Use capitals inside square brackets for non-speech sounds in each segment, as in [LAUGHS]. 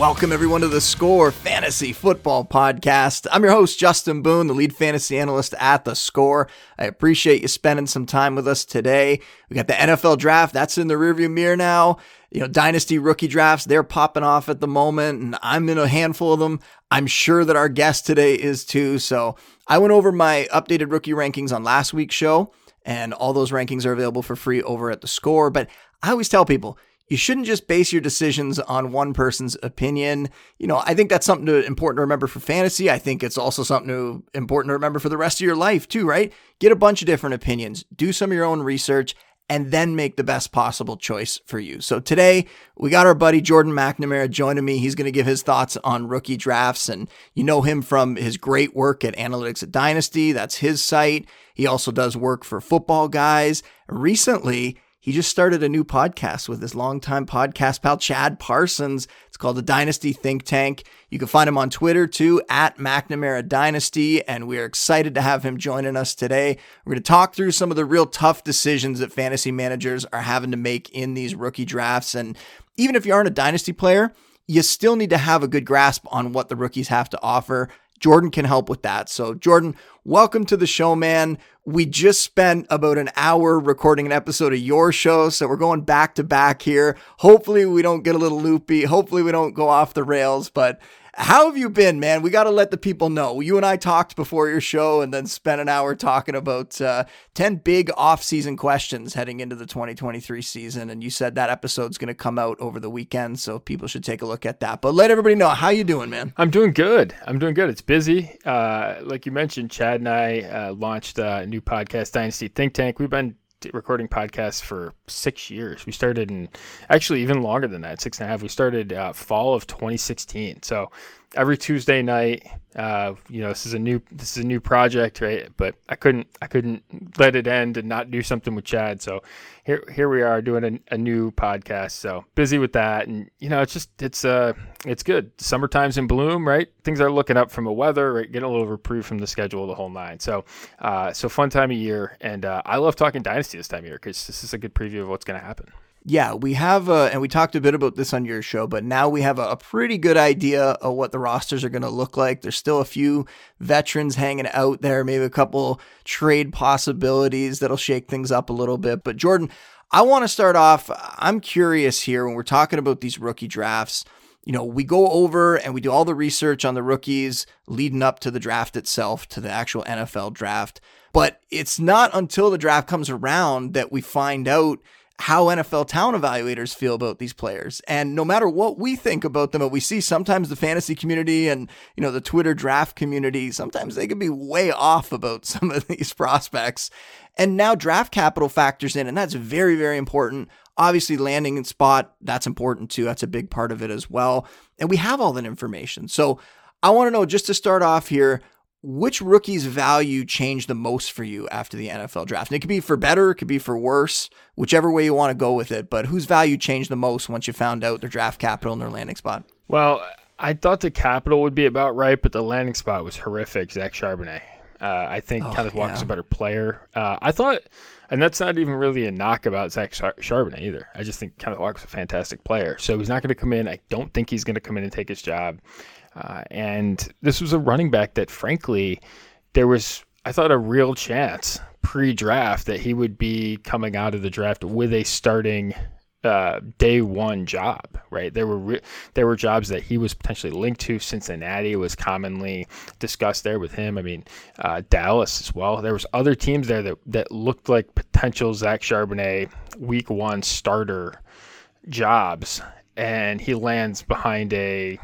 welcome everyone to the Score Fantasy Football Podcast. I'm your host, Justin Boone, the lead fantasy analyst at the Score. I appreciate you spending some time with us today. We got the NFL draft, that's in the rearview mirror now. You know, dynasty rookie drafts, they're popping off at the moment, and I'm in a handful of them. I'm sure that our guest today is too. So I went over my updated rookie rankings on last week's show, and all those rankings are available for free over at the Score. But I always tell people, you shouldn't just base your decisions on one person's opinion. You know, I think that's something to, important to remember for fantasy. I think it's also something to, important to remember for the rest of your life too, right? Get a bunch of different opinions, do some of your own research, and then make the best possible choice for you. So today we got our buddy Jordan McNamara joining me. He's going to give his thoughts on rookie drafts, and you know him from his great work at Analytics at Dynasty. That's his site. He also does work for Football Guys. Recently, he just started a new podcast with his longtime podcast pal, Chad Parsons. It's called the Dynasty Think Tank. You can find him on Twitter too, at McNamara Dynasty. And we are excited to have him joining us today. We're going to talk through some of the real tough decisions that fantasy managers are having to make in these rookie drafts. And even if you aren't a Dynasty player, you still need to have a good grasp on what the rookies have to offer. Jordan can help with that. So, Jordan, welcome to the show, man. We just spent about an hour recording an episode of your show, so we're going back to back here. Hopefully, we don't get a little loopy. Hopefully, we don't go off the rails, but how have you been, man? We got to let the people know. You and I talked before your show and then spent an hour talking about uh, 10 big off-season questions heading into the 2023 season. And you said that episode's going to come out over the weekend, so people should take a look at that. But let everybody know, how you doing, man? I'm doing good. I'm doing good. It's busy. Uh, like you mentioned, Chad and I uh, launched a new podcast, Dynasty Think Tank. We've been recording podcasts for six years. We started in actually even longer than that, six and a half. We started uh, fall of 2016. So every Tuesday night. Uh, you know, this is a new this is a new project, right? But I couldn't I couldn't let it end and not do something with Chad. So here here we are doing a, a new podcast. So busy with that, and you know, it's just it's uh it's good. Summertime's in bloom, right? Things are looking up from the weather, right? Getting a little reprieve from the schedule, the whole nine. So uh, so fun time of year, and uh, I love talking dynasty this time of year because this is a good preview of what's going to happen. Yeah, we have, uh, and we talked a bit about this on your show, but now we have a, a pretty good idea of what the rosters are going to look like. There's still a few veterans hanging out there, maybe a couple trade possibilities that'll shake things up a little bit. But Jordan, I want to start off. I'm curious here when we're talking about these rookie drafts. You know, we go over and we do all the research on the rookies leading up to the draft itself, to the actual NFL draft. But it's not until the draft comes around that we find out how NFL talent evaluators feel about these players. And no matter what we think about them, what we see sometimes the fantasy community and, you know, the Twitter draft community, sometimes they can be way off about [LAUGHS] some of these prospects. And now draft capital factors in, and that's very, very important. Obviously, landing in spot, that's important too. That's a big part of it as well. And we have all that information. So I want to know just to start off here, which rookie's value changed the most for you after the NFL draft? And it could be for better, it could be for worse, whichever way you want to go with it. But whose value changed the most once you found out their draft capital and their landing spot? Well, I thought the capital would be about right, but the landing spot was horrific. Zach Charbonnet. Uh, I think oh, Kenneth Walker's yeah. a better player. Uh, I thought, and that's not even really a knock about Zach Charbonnet either. I just think Kenneth Walker's a fantastic player. So he's not going to come in. I don't think he's going to come in and take his job. Uh, and this was a running back that, frankly, there was, I thought, a real chance pre draft that he would be coming out of the draft with a starting uh, day one job, right? There were re- there were jobs that he was potentially linked to. Cincinnati was commonly discussed there with him. I mean, uh, Dallas as well. There was other teams there that that looked like potential Zach Charbonnet week one starter jobs, and he lands behind a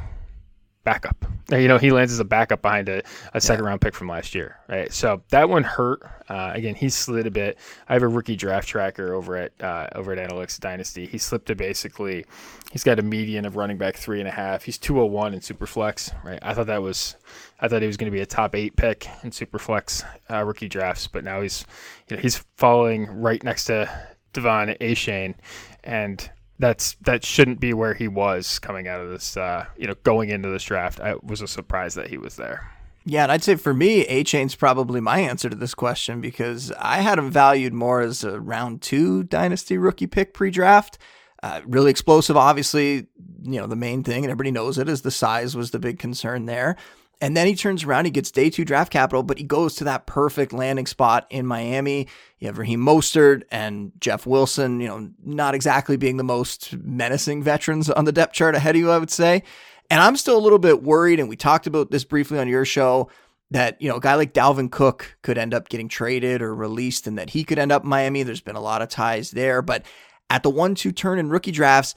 backup. You know, he lands as a backup behind a, a second yeah. round pick from last year, right? So that one hurt. Uh, again, he slid a bit. I have a rookie draft tracker over at uh, over at Analytics Dynasty. He slipped to basically, he's got a median of running back three and a half. He's 201 in Superflex, right? I thought that was, I thought he was going to be a top eight pick in Superflex uh, rookie drafts, but now he's, you know, he's falling right next to De'Von Achane, and that's that shouldn't be where he was coming out of this. Uh, you know, going into this draft, I was a surprise that he was there. Yeah, and I'd say for me, Achane's probably my answer to this question because I had him valued more as a round two dynasty rookie pick pre-draft. Uh, really explosive, obviously. You know, the main thing, and everybody knows it, is the size was the big concern there. And then he turns around, he gets day two draft capital, but he goes to that perfect landing spot in Miami. You have Raheem Mostert and Jeff Wilson, you know, not exactly being the most menacing veterans on the depth chart ahead of you, I would say. And I'm still a little bit worried, and we talked about this briefly on your show, that, you know, a guy like Dalvin Cook could end up getting traded or released and that he could end up Miami. There's been a lot of ties there. But at the one two turn in rookie drafts,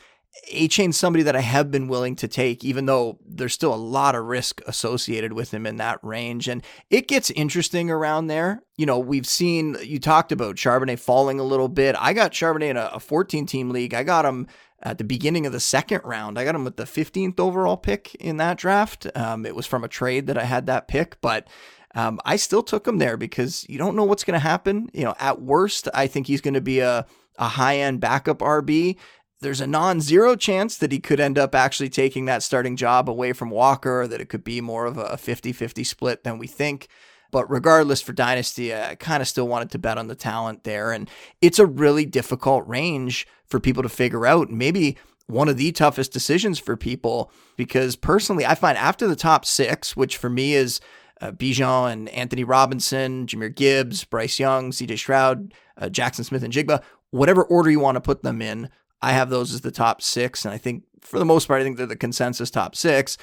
Achane's somebody that I have been willing to take, even though there's still a lot of risk associated with him in that range. And it gets interesting around there. You know, we've seen, you talked about Charbonnet falling a little bit. I got Charbonnet in a 14 team league. I got him at the beginning of the second round. I got him with the 15th overall pick in that draft. Um, it was from a trade that I had that pick, but um, I still took him there because you don't know what's going to happen. You know, at worst, I think he's going to be a a high end backup RB there's a non zero chance that he could end up actually taking that starting job away from Walker, that it could be more of a 50 50 split than we think. But regardless, for Dynasty, I kind of still wanted to bet on the talent there. And it's a really difficult range for people to figure out. Maybe one of the toughest decisions for people because personally, I find after the top six, which for me is uh, Bijan and Anthony Robinson, Jahmyr Gibbs, Bryce Young, CJ Stroud, uh, Jaxon Smith-Njigba, whatever order you want to put them in, I have those as the top six. And I think for the most part, I think they're the consensus top six.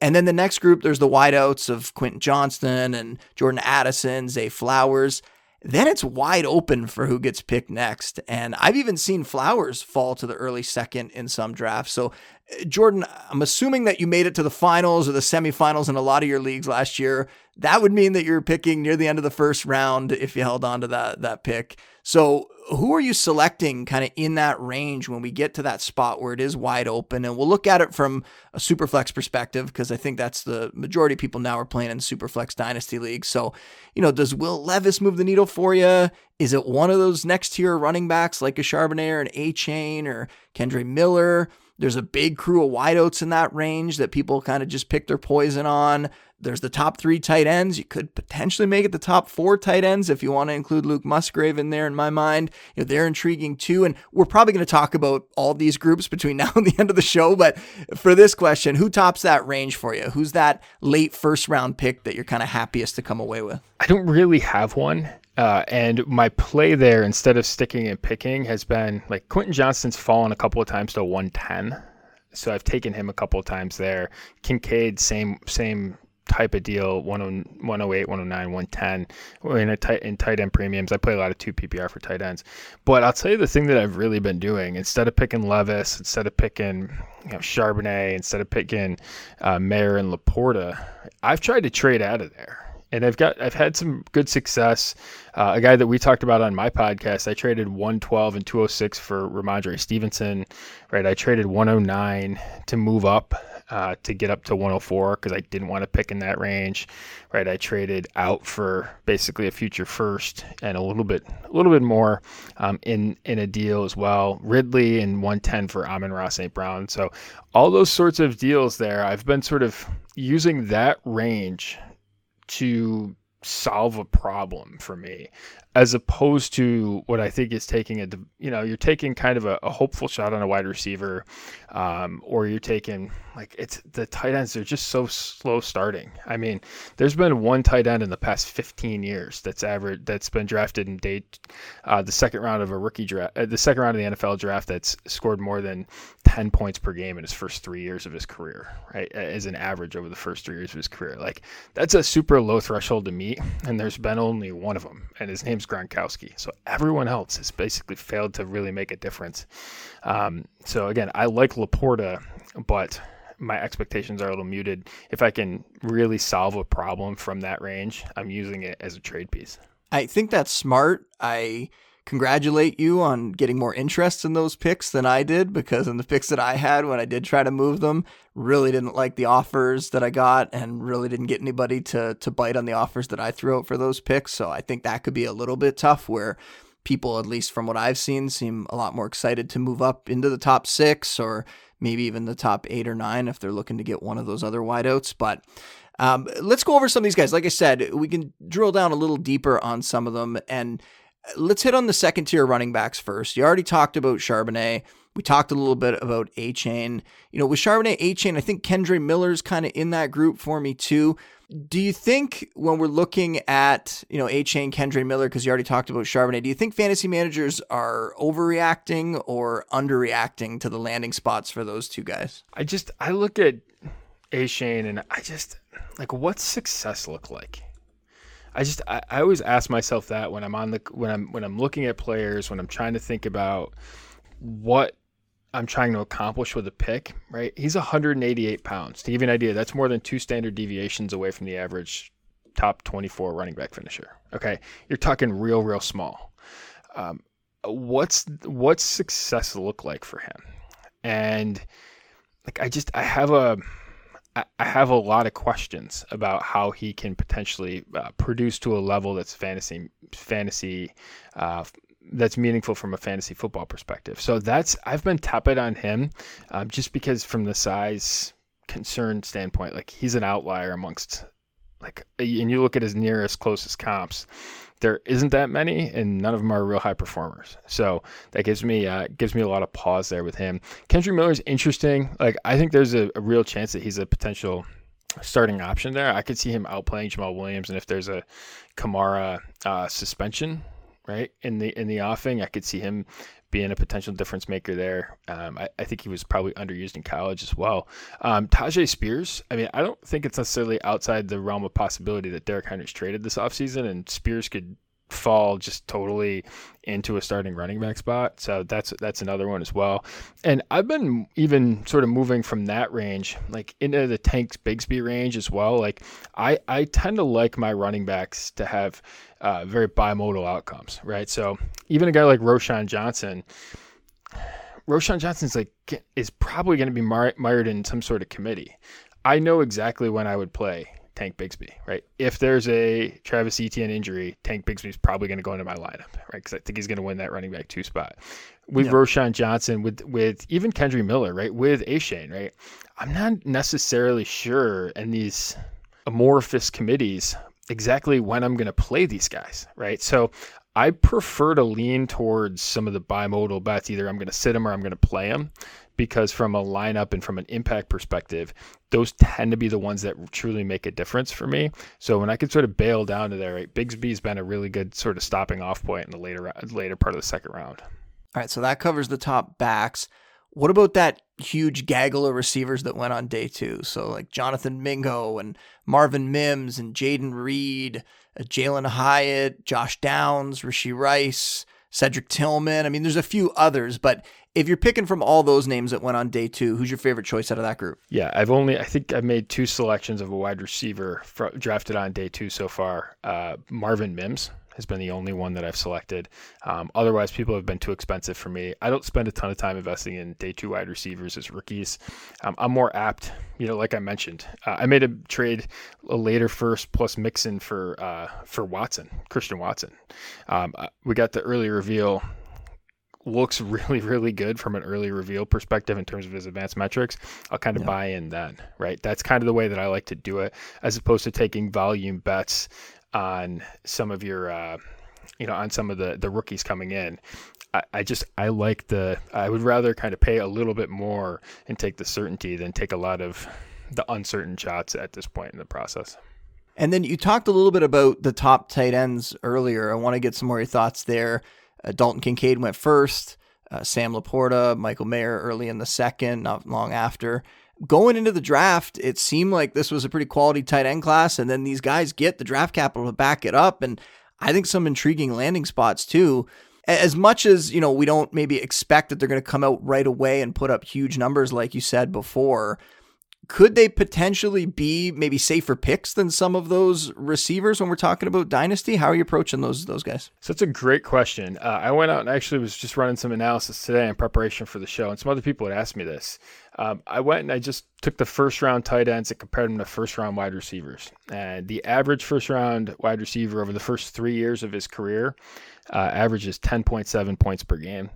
And then the next group, there's the wideouts of Quentin Johnston and Jordan Addison, Zay Flowers. Then it's wide open for who gets picked next. And I've even seen Flowers fall to the early second in some drafts. So, uh, Jordan, I'm assuming that you made it to the finals or the semifinals in a lot of your leagues last year. That would mean that you're picking near the end of the first round if you held on to that, that pick. So, who are you selecting kind of in that range when we get to that spot where it is wide open? And we'll look at it from a superflex perspective because I think that's the majority of people now are playing in superflex dynasty leagues. So, you know, does Will Levis move the needle for you? Is it one of those next tier running backs like a Charbonnet or Achane or Kendre Miller? There's a big crew of wideouts in that range that people kind of just pick their poison on. There's the top three tight ends. You could potentially make it the top four tight ends if you want to include Luke Musgrave in there. In my mind, you know, they're intriguing too. And we're probably going to talk about all these groups between [LAUGHS] now and the end of the show. But for this question, who tops that range for you? Who's that late first round pick that you're kind of happiest to come away with? I don't really have one. Uh, and my play there, instead of sticking and picking, has been like Quentin Johnston's fallen a couple of times to 110. So I've taken him a couple of times there. Kincaid, same same type of deal 108 109 110 in tight in tight end premiums. I play a lot of 2 ppr for tight ends. But i'll tell you the thing that i've really been doing instead of picking levis instead of picking you know, charbonnet instead of picking uh, mayer and laporta i've tried to trade out of there and I've got I've had some good success. Uh, a guy that we talked about on my podcast, I traded 112 and 206 for Rhamondre Stevenson. Right, I traded 109 to move up uh, to get up to 104 because I didn't want to pick in that range. Right, I traded out for basically a future first and a little bit a little bit more um, in in a deal as well. Ridley and 110 for Amon-Ra St. Brown. So all those sorts of deals there, I've been sort of using that range to solve a problem for me as opposed to what I think is taking a, you know, you're taking kind of a, a hopeful shot on a wide receiver, um, or you're taking like it's the tight ends. They're just so slow starting. I mean, there's been one tight end in the past 15 years that's average that's been drafted in date, uh, the second round of a rookie draft, uh, the second round of the NFL draft that's scored more than 10 points per game in his first three years of his career, right? As an average over the first three years of his career, like that's a super low threshold to meet, and there's been only one of them, and his name James Gronkowski. So everyone else has basically failed to really make a difference. Um, so again, I like Laporta, but my expectations are a little muted. If I can really solve a problem from that range, I'm using it as a trade piece. I think that's smart. I congratulate you on getting more interest in those picks than I did because in the picks that I had when I did try to move them, really didn't like the offers that I got and really didn't get anybody to to bite on the offers that I threw out for those picks. So I think that could be a little bit tough where people, at least from what I've seen, seem a lot more excited to move up into the top six or maybe even the top eight or nine if they're looking to get one of those other wideouts. But um, let's go over some of these guys. Like I said, we can drill down a little deeper on some of them and let's hit on the second tier running backs first. You already talked about Charbonnet. We talked a little bit about Achane. You know, with Charbonnet, Achane, I think Kendre Miller's kind of in that group for me too. Do you think when we're looking at, you know, Achane, Kendre Miller, because you already talked about Charbonnet, do you think fantasy managers are overreacting or underreacting to the landing spots for those two guys? I just, I look at Achane and I just, like, what's success look like? I just I, I always ask myself that when I'm on the when I'm when I'm looking at players when I'm trying to think about what I'm trying to accomplish with a pick, right? He's 188 pounds. To give you an idea, that's more than two standard deviations away from the average top 24 running back finisher. Okay, you're talking real, real small. Um, what's what's success look like for him? And like I just I have a I have a lot of questions about how he can potentially uh, produce to a level that's fantasy fantasy uh, that's meaningful from a fantasy football perspective. So that's I've been tepid on him, um, just because from the size concern standpoint, like he's an outlier amongst like, and you look at his nearest closest comps, there isn't that many, and none of them are real high performers. So that gives me uh, gives me a lot of pause there with him. Kendre Miller's interesting. Like I think there's a, a real chance that he's a potential starting option there. I could see him outplaying Jamaal Williams, and if there's a Kamara uh, suspension, right in the in the offing, I could see him being a potential difference maker there. Um, I, I, think he was probably underused in college as well. Um, Tyjae Spears, I mean, I don't think it's necessarily outside the realm of possibility that Derrick Henry's traded this offseason and Spears could fall just totally into a starting running back spot. So that's that's another one as well. And I've been even sort of moving from that range, like into the Tank Bigsby range as well. Like I I tend to like my running backs to have uh, very bimodal outcomes, right? So even a guy like Roschon Johnson. Roschon Johnson's like is probably going to be mired in some sort of committee. I know exactly when I would play Tank Bigsby, right? If there's a Travis Etienne injury, Tank Bigsby's probably going to go into my lineup, right? Because I think he's going to win that running back two spot. With yep. Roschon Johnson, with with even Kendre Miller, right? With Achane, right? I'm not necessarily sure in these amorphous committees exactly when I'm going to play these guys, right? So I prefer to lean towards some of the bimodal bets. Either I'm going to sit them or I'm going to play them because from a lineup and from an impact perspective, those tend to be the ones that truly make a difference for me. So when I can sort of bail down to there, right, Bigsby's been a really good sort of stopping off point in the later later part of the second round. All right, so that covers the top backs. What about that huge gaggle of receivers that went on day two? So like Jonathan Mingo and Marvin Mims and Jayden Reed, uh, Jalin Hyatt, Josh Downs, Rashee Rice, Cedric Tillman. I mean, there's a few others, but if you're picking from all those names that went on day two, who's your favorite choice out of that group? Yeah, I've only I think I've made two selections of a wide receiver drafted on day two so far. Uh, Marvin Mims has been the only one that I've selected. Um, otherwise, people have been too expensive for me. I don't spend a ton of time investing in day two wide receivers as rookies. Um, I'm more apt, you know, like I mentioned, uh, I made a trade a later first plus Mixon for uh, for Watson, Christian Watson. Um, uh, we got the early reveal looks [LAUGHS] really, really good from an early reveal perspective in terms of his advanced metrics, I'll kind of yeah. buy in then, right? That's kind of the way that I like to do it, as opposed to taking volume bets on some of your, uh, you know, on some of the the rookies coming in. I, I just I like the I would rather kind of pay a little bit more and take the certainty than take a lot of the uncertain shots at this point in the process. And then you talked a little bit about the top tight ends earlier. I want to get some more of your thoughts there. Uh, Dalton Kincaid went first. Uh, Sam LaPorta, Michael Mayer early in the second, not long after. Going into the draft, it seemed like this was a pretty quality tight end class, and then these guys get the draft capital to back it up, and I think some intriguing landing spots too. As much as you know, we don't maybe expect that they're going to come out right away and put up huge numbers, like you said before could they potentially be maybe safer picks than some of those receivers when we're talking about dynasty? How are you approaching those those guys? So that's a great question. Uh, I went out and actually was just running some analysis today in preparation for the show, and some other people had asked me this. Um, I went and I just took the first round tight ends and compared them to first round wide receivers. And the average first round wide receiver over the first three years of his career uh, averages 10.7 points per game.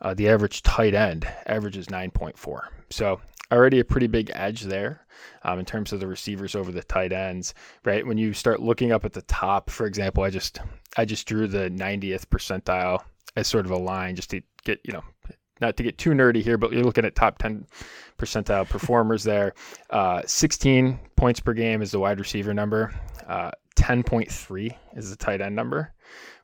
Uh, the average tight end averages 9.4. So already a pretty big edge there um, in terms of the receivers over the tight ends, right? When you start looking up at the top, for example, I just I just drew the 90th percentile as sort of a line just to get you know not to get too nerdy here, but you're looking at top 10 percentile [LAUGHS] performers there. Uh, 16 points per game is the wide receiver number. Uh, 10.3 is the tight end number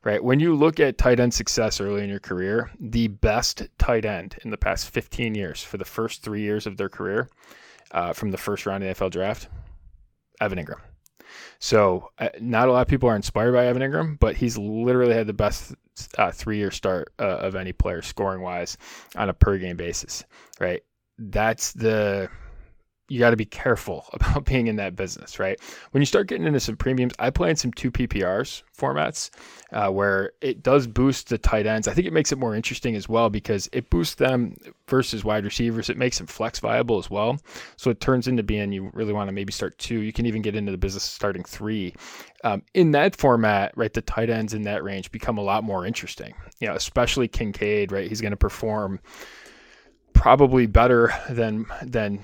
right? When you look at tight end success early in your career, the best tight end in the past 15 years for the first three years of their career uh, from the first round of the NFL draft, Evan Engram. So, uh, not a lot of people are inspired by Evan Engram, but he's literally had the best uh, three year start uh, of any player scoring wise on a per game basis, right? That's the you got to be careful [LAUGHS] about being in that business, right? When you start getting into some premiums, I play in some two PPRs formats uh, where it does boost the tight ends. I think it makes it more interesting as well because it boosts them versus wide receivers. It makes them flex viable as well. So it turns into being you really want to maybe start two. You can even get into the business starting three. Um, in that format, right, the tight ends in that range become a lot more interesting. You know, especially Kincaid, right? He's going to perform probably better than than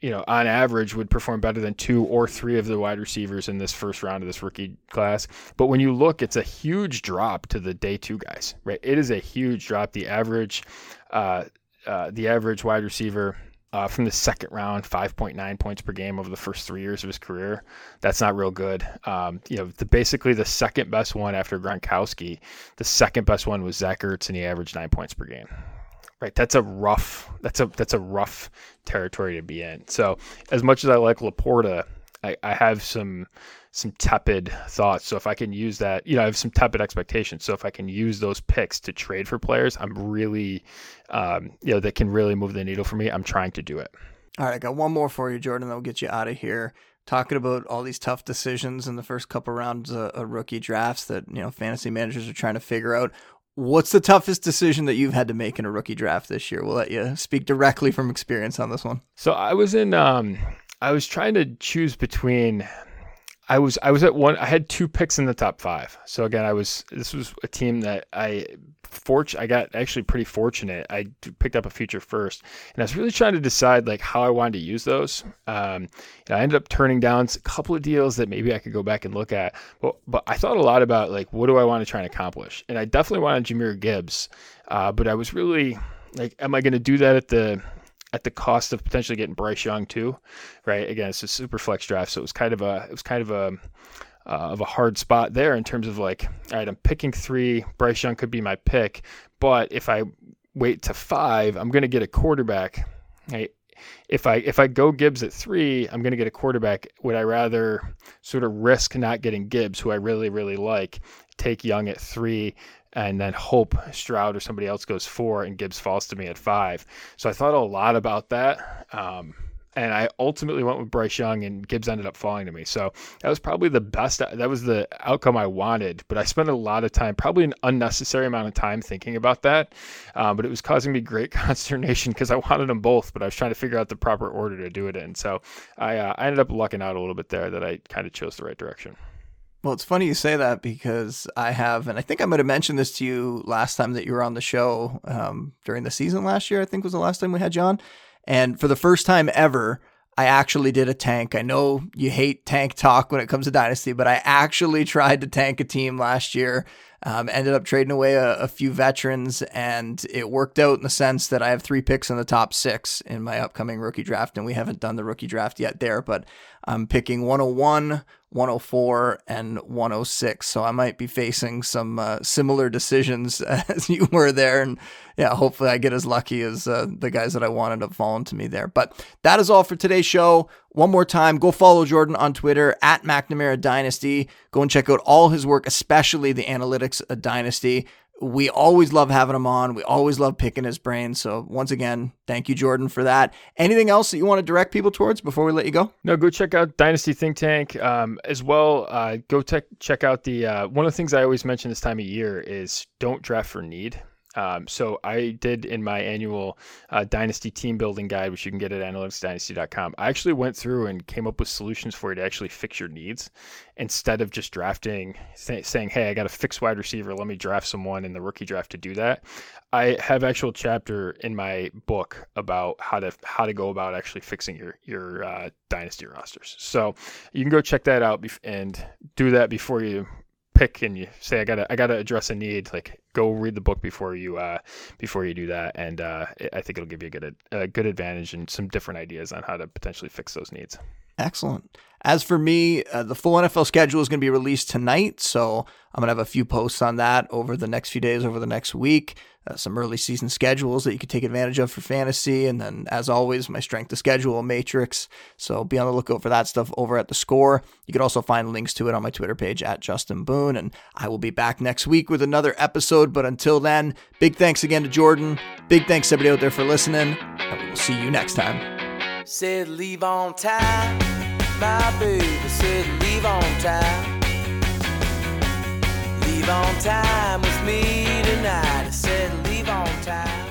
you know, on average would perform better than two or three of the wide receivers in this first round of this rookie class. But when you look, it's a huge drop to the day two guys, right? It is a huge drop. The average, uh, uh, the average wide receiver uh, from the second round, 5.9 points per game over the first three years of his career. That's not real good. Um, you know, the, basically the second best one after Gronkowski, the second best one was Zach Ertz, and he averaged nine points per game right that's a rough that's a that's a rough territory to be in. So as much as i like laporta I, I have some some tepid thoughts. So if i can use that you know i have some tepid expectations. So if i can use those picks to trade for players i'm really um, you know that can really move the needle for me i'm trying to do it. All right i got one more for you jordan that'll get you out of here. Talking about all these tough decisions in the first couple rounds of, of, rookie drafts that you know fantasy managers are trying to figure out What's the toughest decision that you've had to make in a rookie draft this year? We'll let you speak directly from experience on this one. So I was in um I was trying to choose between I was I was at one I had two picks in the top 5. So again, I was this was a team that I fort I got actually pretty fortunate. I picked up a feature first, and I was really trying to decide like how I wanted to use those. Um, I ended up turning down a couple of deals that maybe I could go back and look at, but but I thought a lot about like what do I want to try and accomplish, and I definitely wanted Jahmyr Gibbs, uh, but I was really like, am I going to do that at the at the cost of potentially getting Bryce Young too, right? Again, it's a super flex draft, so it was kind of a it was kind of a uh, of a hard spot there in terms of like, all right, I'm picking three. Bryce Young could be my pick, but if I wait to five, I'm going to get a quarterback. If I if I go Gibbs at three, I'm going to get a quarterback. Would I rather sort of risk not getting Gibbs, who I really really like, take Young at three, and then hope Stroud or somebody else goes four and Gibbs falls to me at five? So I thought a lot about that. Um, and I ultimately went with Bryce Young, and Gibbs ended up falling to me. So that was probably the best. That was the outcome I wanted. But I spent a lot of time, probably an unnecessary amount of time, thinking about that. Uh, but it was causing me great [LAUGHS] consternation because I wanted them both, but I was trying to figure out the proper order to do it in. So I, uh, I ended up lucking out a little bit there that I kind of chose the right direction. Well, it's funny you say that because I have, and I think I might have mentioned this to you last time that you were on the show um, during the season last year. I think was the last time we had on. And for the first time ever, I actually did a tank. I know you hate tank talk when it comes to Dynasty, but I actually [LAUGHS] tried to tank a team last year. Um, ended up trading away a, a, few veterans, and it worked out in the sense that I have three picks in the top six in my upcoming rookie draft, and we haven't done the rookie draft yet there, but I'm picking 101, 104 and 106. So I might be facing some uh, similar decisions [LAUGHS] as you were there. And yeah, hopefully I get as lucky as uh, the guys that I wanted have fallen to me there. But that is all for today's show. One more time, go follow Jordan on Twitter at McNamara Dynasty. Go and check out all his work, especially the analytics of Dynasty we always love having him on. We always love picking his brain. So once again, thank you, Jordan, for that. Anything else that you want to direct people towards before we let you go? No, go check out Dynasty Think Tank um, as well. Uh, go te- check out the uh, one of the things I always mention this time of year is don't draft for need. Um, so I did in my annual uh, Dynasty team building guide, which you can get at analyticsdynasty.com. I actually went through and came up with solutions for you to actually fix your needs instead of just drafting, say, saying, "Hey, I got a fixed wide receiver. Let me draft someone in the rookie draft to do that." I have actual chapter in my book about how to how to go about actually fixing your your uh, dynasty rosters. So you can go check that out and do that before you pick and you say I gotta I gotta address a need, like go read the book before you uh, before you do that, and uh, I think it'll give you a good a good advantage and some different ideas on how to potentially fix those needs. Excellent. As for me, uh, the full NFL schedule is going to be released tonight, so I'm going to have a few posts on that over the next few days, over the next week. Uh, some early season schedules that you can take advantage of for fantasy, and then, as always, my strength of schedule matrix. So be on the lookout for that stuff over at the score. You can also find links to it on my Twitter page at Justin Boone, and I will be back next week with another episode. But until then, big thanks again to Jordan. Big thanks everybody out there for listening, and we will see you next time. Said leave on time my baby said leave on time. Leave on time with me tonight. I said leave on time.